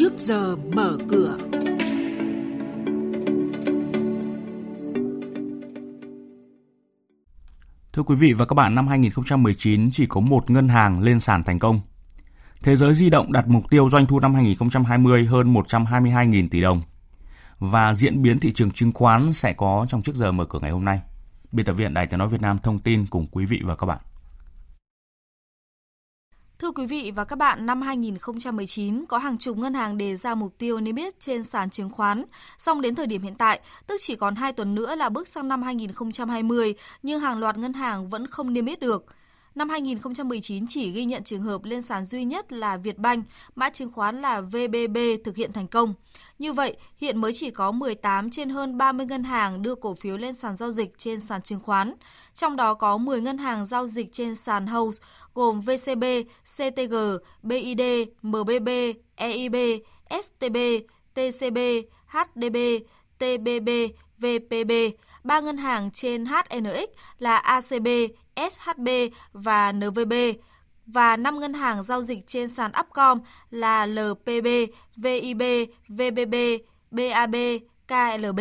trước giờ mở cửa. Thưa quý vị và các bạn, năm 2019 chỉ có một ngân hàng lên sàn thành công. Thế giới di động đặt mục tiêu doanh thu năm 2020 hơn 122.000 tỷ đồng. Và diễn biến thị trường chứng khoán sẽ có trong trước giờ mở cửa ngày hôm nay. Biên tập viên Đài tiếng nói Việt Nam thông tin cùng quý vị và các bạn. Thưa quý vị và các bạn, năm 2019 có hàng chục ngân hàng đề ra mục tiêu niêm yết trên sàn chứng khoán. Song đến thời điểm hiện tại, tức chỉ còn 2 tuần nữa là bước sang năm 2020, nhưng hàng loạt ngân hàng vẫn không niêm yết được. Năm 2019 chỉ ghi nhận trường hợp lên sàn duy nhất là Vietbank, mã chứng khoán là VBB thực hiện thành công. Như vậy, hiện mới chỉ có 18 trên hơn 30 ngân hàng đưa cổ phiếu lên sàn giao dịch trên sàn chứng khoán. Trong đó có 10 ngân hàng giao dịch trên sàn House gồm VCB, CTG, BID, MBB, EIB, STB, TCB, HDB, TBB, VPB. Ba ngân hàng trên HNX là ACB, SHB và NVB và 5 ngân hàng giao dịch trên sàn Upcom là LPB, VIB, VBB, BAB, KLB.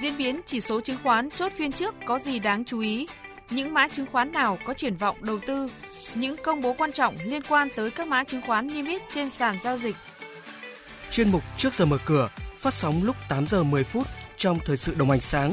Diễn biến chỉ số chứng khoán chốt phiên trước có gì đáng chú ý? Những mã chứng khoán nào có triển vọng đầu tư? Những công bố quan trọng liên quan tới các mã chứng khoán niêm yết trên sàn giao dịch. Chuyên mục Trước giờ mở cửa phát sóng lúc 8 giờ 10 phút trong thời sự đồng hành sáng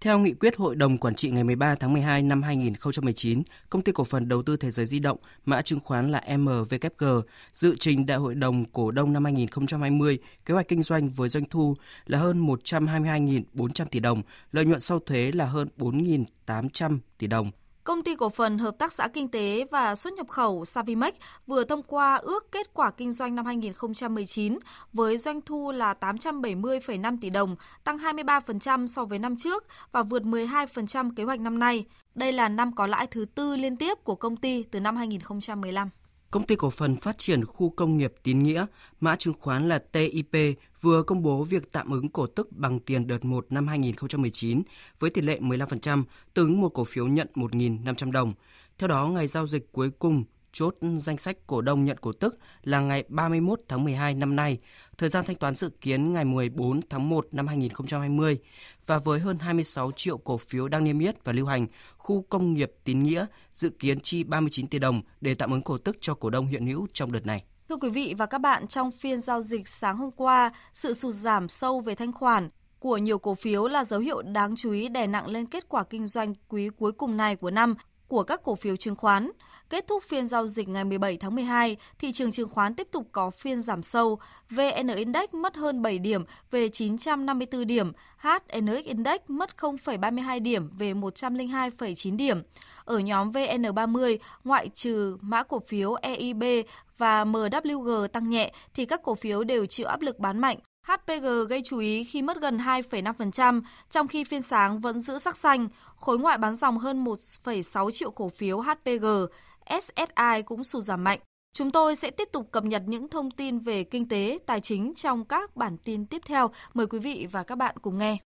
Theo nghị quyết Hội đồng Quản trị ngày 13 tháng 12 năm 2019, Công ty Cổ phần Đầu tư Thế giới Di động, mã chứng khoán là MVKG, dự trình Đại hội đồng Cổ đông năm 2020, kế hoạch kinh doanh với doanh thu là hơn 122.400 tỷ đồng, lợi nhuận sau thuế là hơn 4.800 tỷ đồng. Công ty cổ phần Hợp tác xã Kinh tế và xuất nhập khẩu Savimex vừa thông qua ước kết quả kinh doanh năm 2019 với doanh thu là 870,5 tỷ đồng, tăng 23% so với năm trước và vượt 12% kế hoạch năm nay. Đây là năm có lãi thứ tư liên tiếp của công ty từ năm 2015. Công ty cổ phần phát triển khu công nghiệp Tín Nghĩa, mã chứng khoán là TIP, vừa công bố việc tạm ứng cổ tức bằng tiền đợt 1 năm 2019 với tỷ lệ 15%, tương ứng một cổ phiếu nhận 1.500 đồng. Theo đó, ngày giao dịch cuối cùng chốt danh sách cổ đông nhận cổ tức là ngày 31 tháng 12 năm nay, thời gian thanh toán dự kiến ngày 14 tháng 1 năm 2020 và với hơn 26 triệu cổ phiếu đang niêm yết và lưu hành, khu công nghiệp Tín Nghĩa dự kiến chi 39 tỷ đồng để tạm ứng cổ tức cho cổ đông hiện hữu trong đợt này. Thưa quý vị và các bạn, trong phiên giao dịch sáng hôm qua, sự sụt giảm sâu về thanh khoản của nhiều cổ phiếu là dấu hiệu đáng chú ý đè nặng lên kết quả kinh doanh quý cuối cùng này của năm của các cổ phiếu chứng khoán. Kết thúc phiên giao dịch ngày 17 tháng 12, thị trường chứng khoán tiếp tục có phiên giảm sâu. VN Index mất hơn 7 điểm về 954 điểm, HNX Index mất 0,32 điểm về 102,9 điểm. Ở nhóm VN30, ngoại trừ mã cổ phiếu EIB và MWG tăng nhẹ thì các cổ phiếu đều chịu áp lực bán mạnh. HPG gây chú ý khi mất gần 2,5%, trong khi phiên sáng vẫn giữ sắc xanh. Khối ngoại bán dòng hơn 1,6 triệu cổ phiếu HPG, SSI cũng sụt giảm mạnh. Chúng tôi sẽ tiếp tục cập nhật những thông tin về kinh tế, tài chính trong các bản tin tiếp theo. Mời quý vị và các bạn cùng nghe.